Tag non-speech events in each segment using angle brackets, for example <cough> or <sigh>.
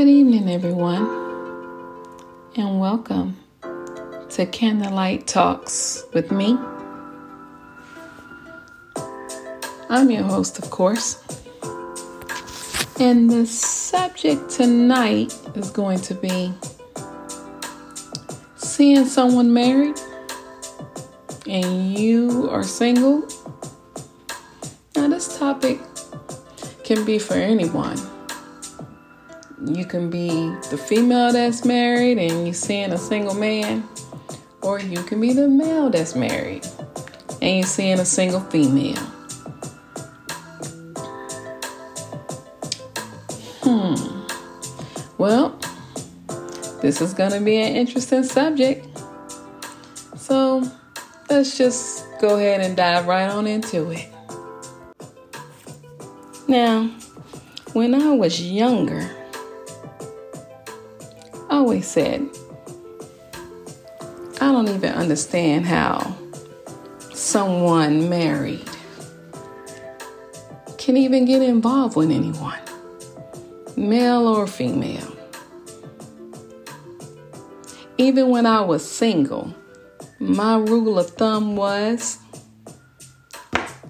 Good evening, everyone, and welcome to Candlelight Talks with me. I'm your host, of course, and the subject tonight is going to be seeing someone married and you are single. Now, this topic can be for anyone you can be the female that's married and you're seeing a single man, or you can be the male that's married and you're seeing a single female. Hmm. Well, this is going to be an interesting subject. So let's just go ahead and dive right on into it. Now, when I was younger, always said, I don't even understand how someone married can even get involved with anyone, male or female. Even when I was single, my rule of thumb was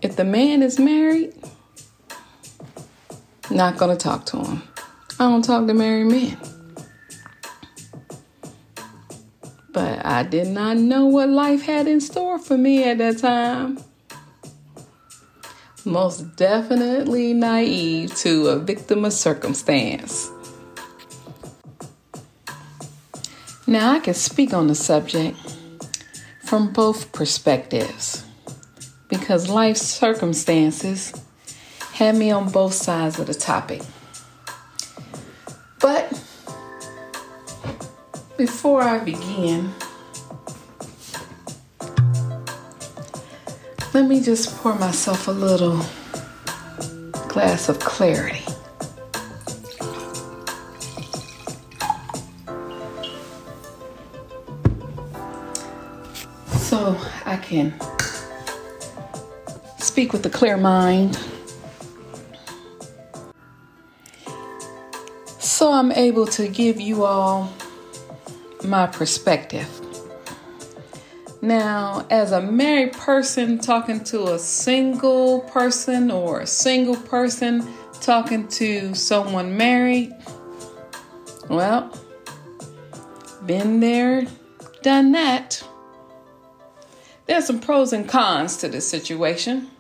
if the man is married, not to talk to him. I don't talk to married men. I did not know what life had in store for me at that time. Most definitely naive to a victim of circumstance. Now, I can speak on the subject from both perspectives because life circumstances had me on both sides of the topic. But before I begin, let me just pour myself a little glass of clarity. So I can speak with a clear mind. So I'm able to give you all my perspective. Now, as a married person talking to a single person or a single person talking to someone married, well, been there, done that. There's some pros and cons to this situation.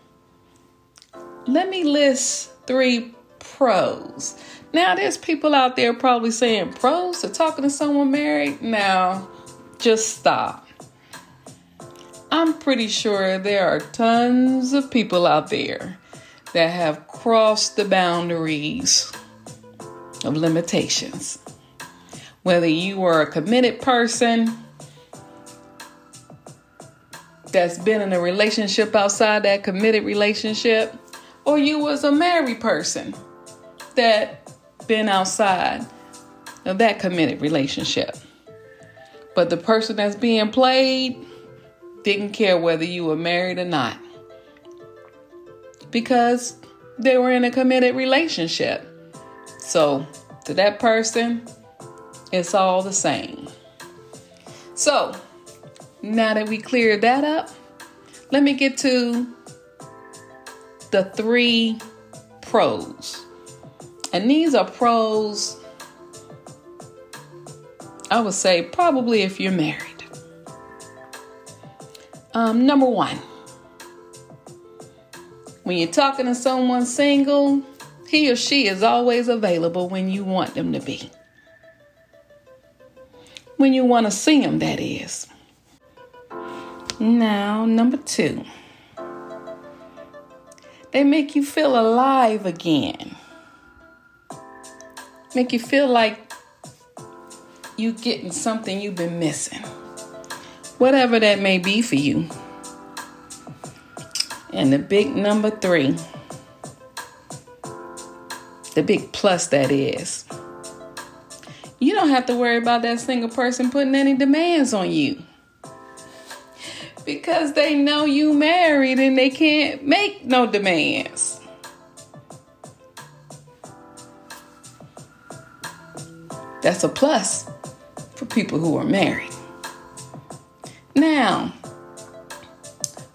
Let me list three pros. Now, there's people out there probably saying pros to talking to someone married. Now, just stop. I'm pretty sure there are tons of people out there that have crossed the boundaries of limitations. Whether you are a committed person that's been in a relationship outside that committed relationship, or you was a married person that been outside of that committed relationship. But the person that's being played didn't care whether you were married or not because they were in a committed relationship. So, to that person, it's all the same. So, now that we cleared that up, let me get to the three pros and these are pros, I would say, probably if you're married. Um, number one, when you're talking to someone single, he or she is always available when you want them to be. When you want to see them, that is. Now, number two, they make you feel alive again make you feel like you getting something you've been missing. Whatever that may be for you. And the big number three, the big plus that is, you don't have to worry about that single person putting any demands on you. Because they know you married and they can't make no demands. That's a plus for people who are married. Now,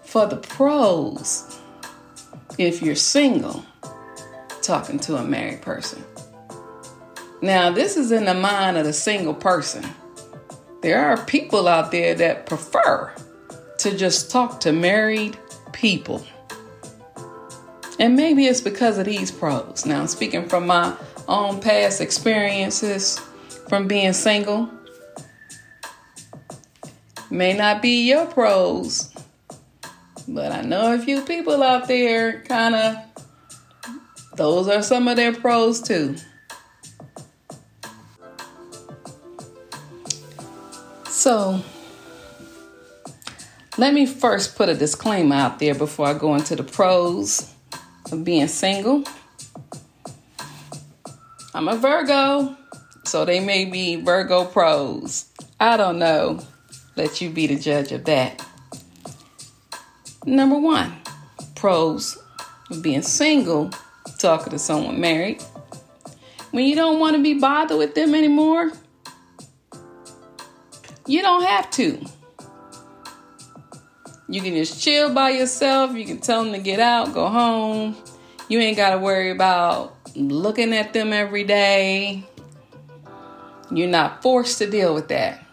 for the pros, if you're single, talking to a married person. Now, this is in the mind of the single person. There are people out there that prefer to just talk to married people. And maybe it's because of these pros. Now, speaking from my own past experiences from being single, may not be your pros, but I know a few people out there kind of, those are some of their pros too. So, let me first put a disclaimer out there before I go into the pros of being single. I'm a Virgo, so they may be Virgo pros. I don't know. Let you be the judge of that. Number one, pros of being single, talking to someone married. When you don't want to be bothered with them anymore, you don't have to. You can just chill by yourself. You can tell them to get out, go home. You ain't got to worry about looking at them every day. You're not forced to deal with that.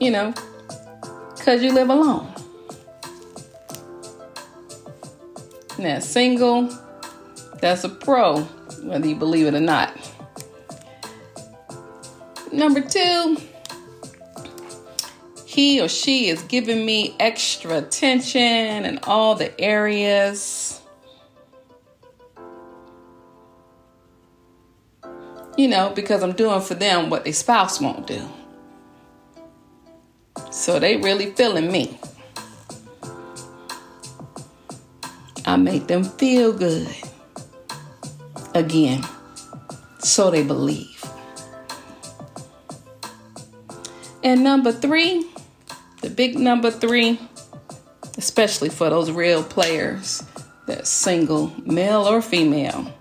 You know, because you live alone. Now, single, that's a pro, whether you believe it or not. Number two, he or she is giving me extra attention in all the areas. You know, because I'm doing for them what their spouse won't do. So they really feeling me. I make them feel good. Again, so they believe. And number three, the big number three, especially for those real players that's single, male or female.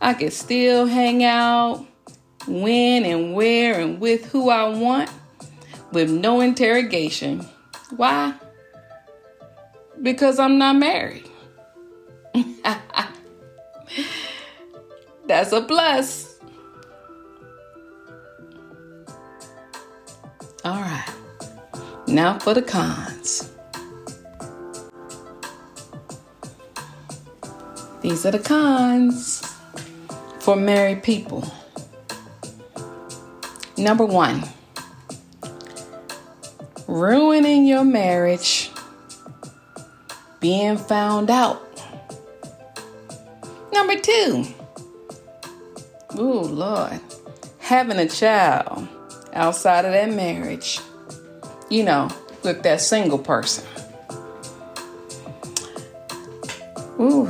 I can still hang out when and where and with who I want with no interrogation. Why? Because I'm not married. <laughs> That's a plus. All right. Now for the cons. These are the cons for married people. Number one, ruining your marriage, being found out. Number two, ooh, Lord, having a child outside of that marriage you know, with that single person. Ooh.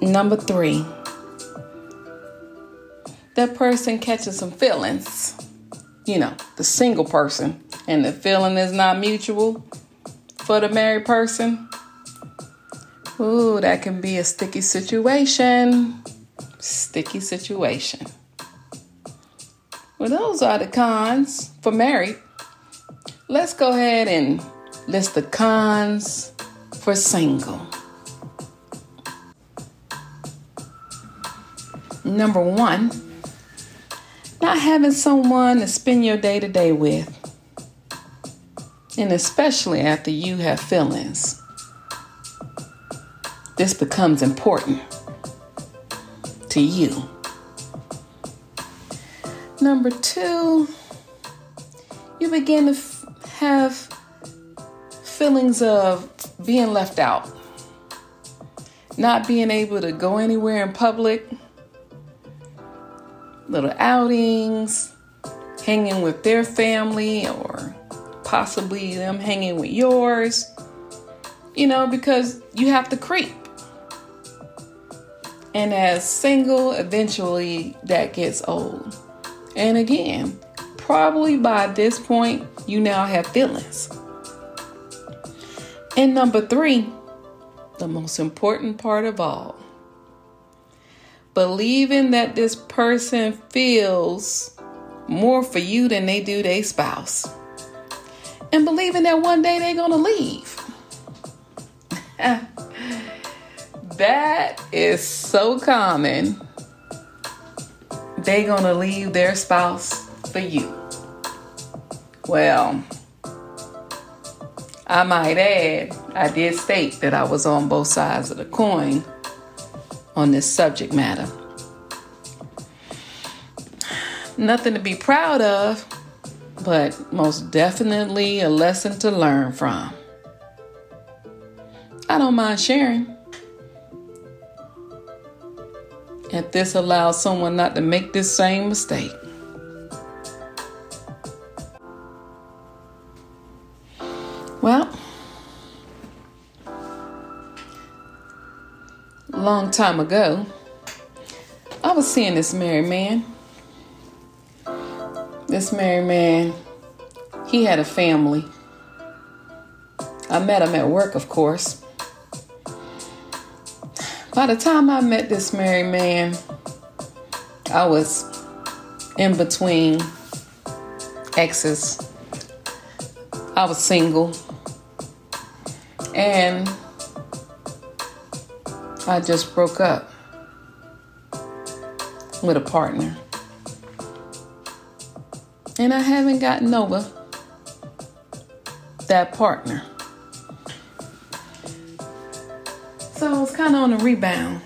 Number three, that person catches some feelings. You know, the single person, and the feeling is not mutual for the married person. Ooh, that can be a sticky situation. Sticky situation. Well, those are the cons for married. Let's go ahead and list the cons for single. Number one, not having someone to spend your day to day with. And especially after you have feelings, this becomes important to you. Number two, you begin to have feelings of being left out, not being able to go anywhere in public, little outings, hanging with their family, or possibly them hanging with yours, you know, because you have to creep. And as single, eventually that gets old. And again, probably by this point, you now have feelings. And number three, the most important part of all, believing that this person feels more for you than they do their spouse, and believing that one day they're gonna leave. that is so common. They're gonna leave their spouse for you. Well, I might add, I did state that I was on both sides of the coin on this subject matter. Nothing to be proud of, but most definitely a lesson to learn from. I don't mind sharing. If this allows someone not to make this same mistake. Well, long time ago, I was seeing this married man. This married man, he had a family. I met him at work, of course. By the time I met this married man, I was in between exes. I was single. And I just broke up with a partner. And I haven't gotten over that partner. So I was kind of on a rebound.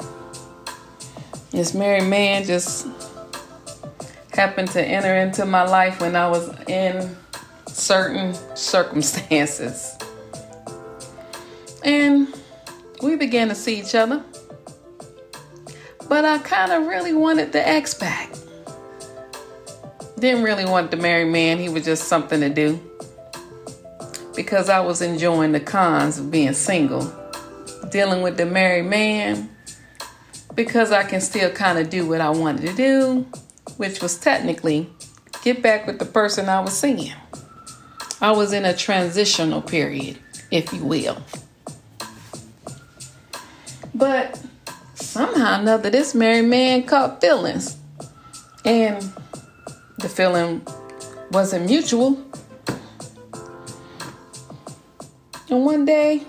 This married man just happened to enter into my life when I was in certain circumstances. And we began to see each other. But I kind of really wanted the ex back. Didn't really want the married man, he was just something to do. Because I was enjoying the cons of being single dealing with the married man because I can still kind of do what I wanted to do, which was technically get back with the person I was seeing. I was in a transitional period, if you will. But somehow or another, this married man caught feelings. And the feeling wasn't mutual. And one day,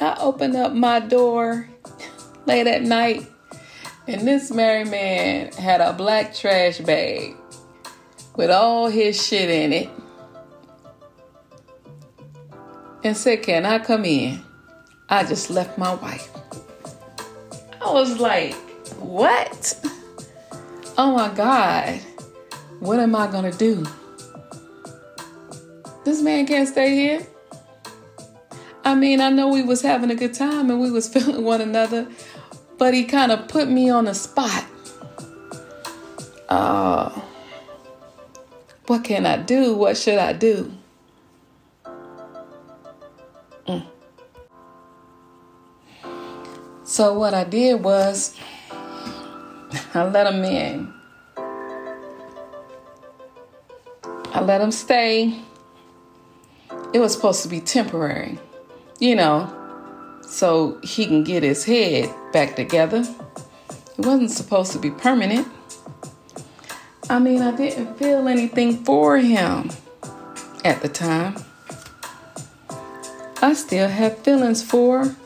I opened up my door late at night, and this married man had a black trash bag with all his shit in it and said, Can I come in? I just left my wife. I was like, What? Oh my God, what am I gonna do? This man can't stay here. I mean, I know we was having a good time and we was <laughs> feeling one another, but he kind of put me on the spot. Uh, what can I do? What should I do? Mm. So what I did was <laughs> I let him in. I let him stay. It was supposed to be temporary you know, so he can get his head back together. It wasn't supposed to be permanent. I mean, I didn't feel anything for him at the time. I still have feelings for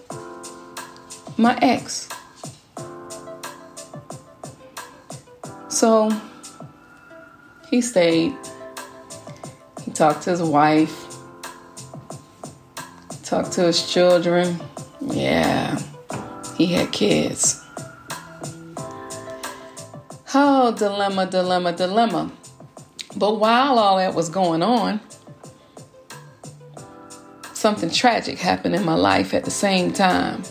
my ex. So he stayed. He talked to his wife talk to his children. Yeah, he had kids. Oh, dilemma, dilemma, dilemma. But while all that was going on, something tragic happened in my life at the same time.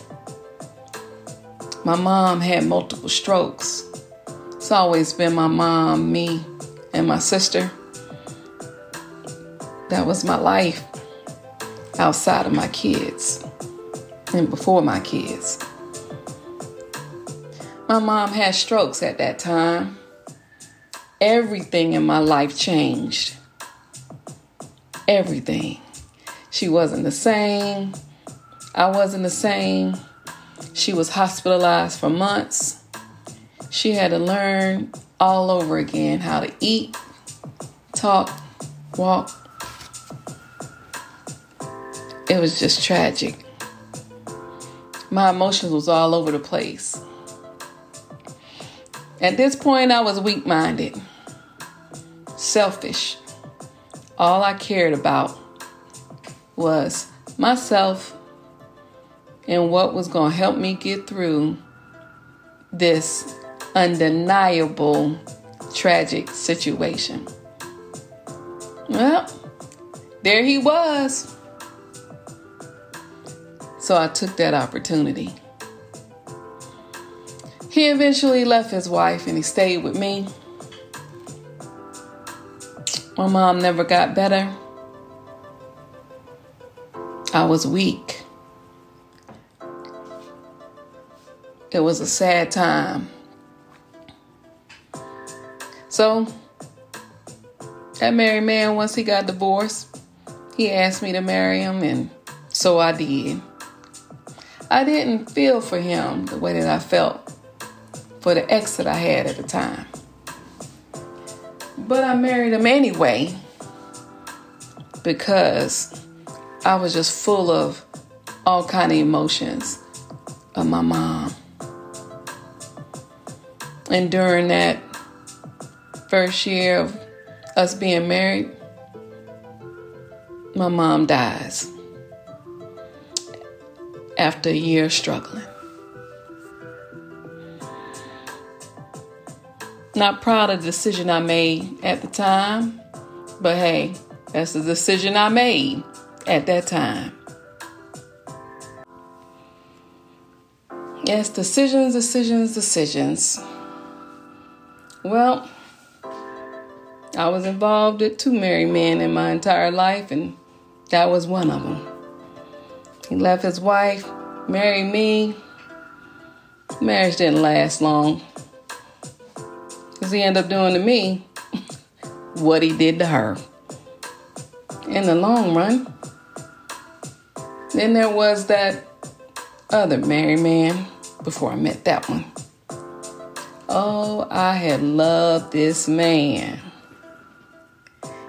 My mom had multiple strokes. It's always been my mom, me, and my sister. That was my life outside of my kids and before my kids. My mom had strokes at that time. Everything in my life changed. Everything. She wasn't the same. I wasn't the same. She was hospitalized for months. she had to learn all over again how to eat, talk, walk. It was just tragic. My emotions was all over the place. At this point, I was weak minded, selfish. All I cared about was myself and what was going to help me get through this undeniable tragic situation. Well, there he was. So I took that opportunity. He eventually left his wife and he stayed with me. My mom never got better. I was weak. It was a sad time. So, that married man, once he got divorced, he asked me to marry him, and so I did. I didn't feel for him the way that I felt for the ex that I had at the time. But I married him anyway because I was just full of all kind of emotions of my mom. And during that first year of us being married, my mom dies after a year struggling. Not proud of the decision I made at the time, but hey, that's the decision I made at that time. Yes, decisions, decisions, decisions. Well, I was involved with two married men in my entire life, and that was one of them. He left his wife, married me. Marriage didn't last long. Because he ended up doing to me <laughs> what he did to her. In the long run. Then there was that other married man before I met that one. Oh, I had loved this man.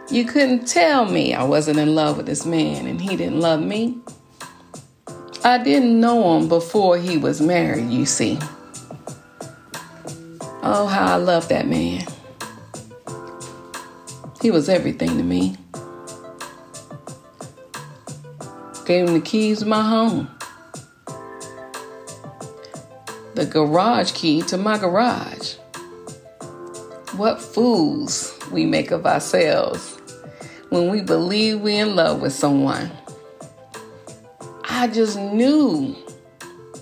You couldn't tell me I wasn't in love with this man and he didn't love me. I didn't know him before he was married, you see. Oh, how I love that man. He was everything to me. Gave him the keys to my home. The garage key to my garage. What fools we make of ourselves when we believe we're in love with someone. I just knew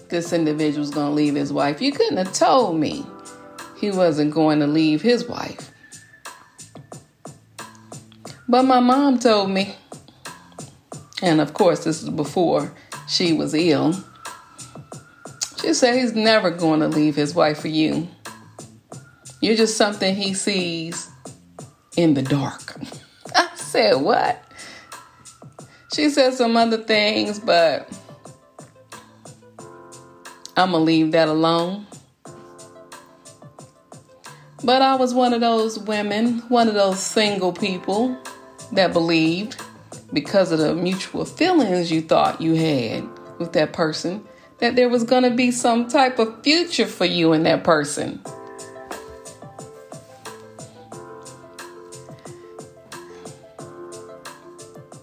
this individual was going to leave his wife. You couldn't have told me he wasn't going to leave his wife. But my mom told me, and of course, this is before she was ill. She said he's never going to leave his wife for you. You're just something he sees in the dark. <laughs> I said, What? She said some other things, but I'm going to leave that alone. But I was one of those women, one of those single people that believed because of the mutual feelings you thought you had with that person that there was going to be some type of future for you and that person.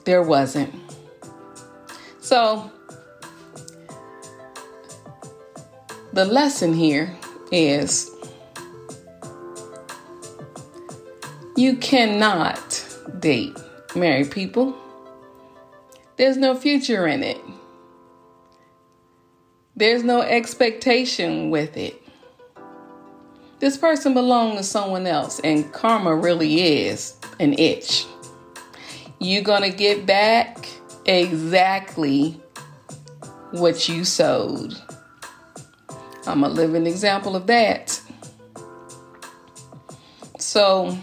There wasn't. So, the lesson here is you cannot date married people. There's no future in it. There's no expectation with it. This person belongs to someone else, and karma really is an itch. You're going to get back exactly what you sowed. I'm a living example of that. So,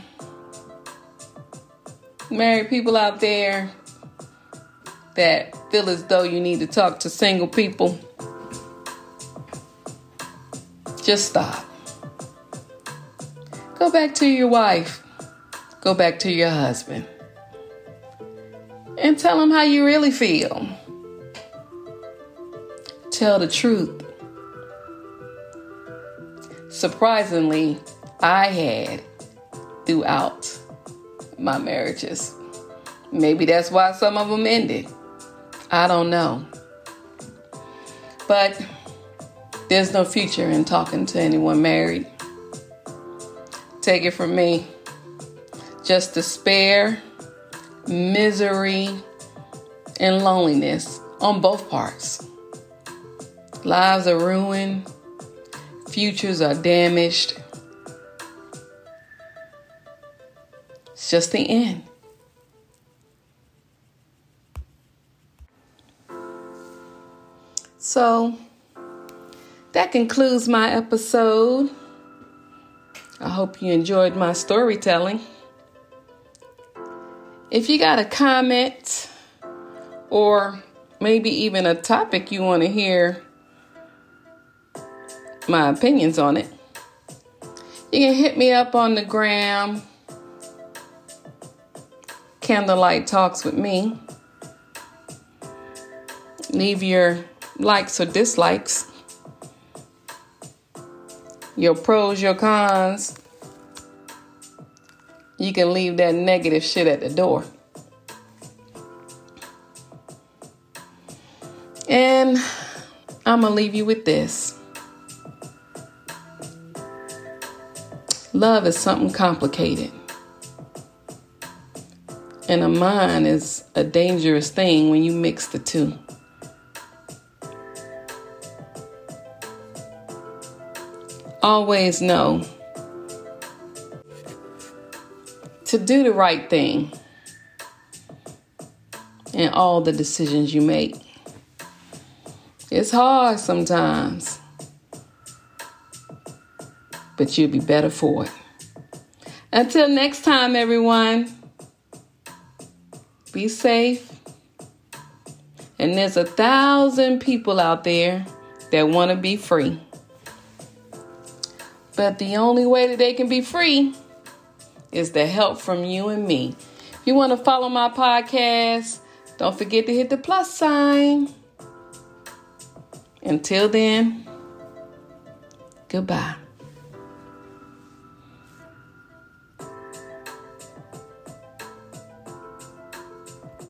married people out there that feel as though you need to talk to single people, just stop. Go back to your wife. Go back to your husband. And tell them how you really feel. Tell the truth. Surprisingly, I had throughout my marriages. Maybe that's why some of them ended. I don't know. But there's no future in talking to anyone married. Take it from me. Just despair, misery, and loneliness on both parts. Lives are ruined, futures are damaged. It's just the end. So that concludes my episode. I hope you enjoyed my storytelling. If you got a comment or maybe even a topic you want to hear my opinions on it, you can hit me up on the gram. Candlelight Talks with me. Leave your likes or dislikes, your pros, your cons. You can leave that negative shit at the door. And I'm going to leave you with this. Love is something complicated. And a mind is a dangerous thing when you mix the two. always know to do the right thing in all the decisions you make. It's hard sometimes, but you'll be better for it. Until next time, everyone, be safe. And there's a thousand people out there that want to be free. But the only way that they can be free is the help from you and me. If you want to follow my podcast, don't forget to hit the plus sign. Until then, goodbye.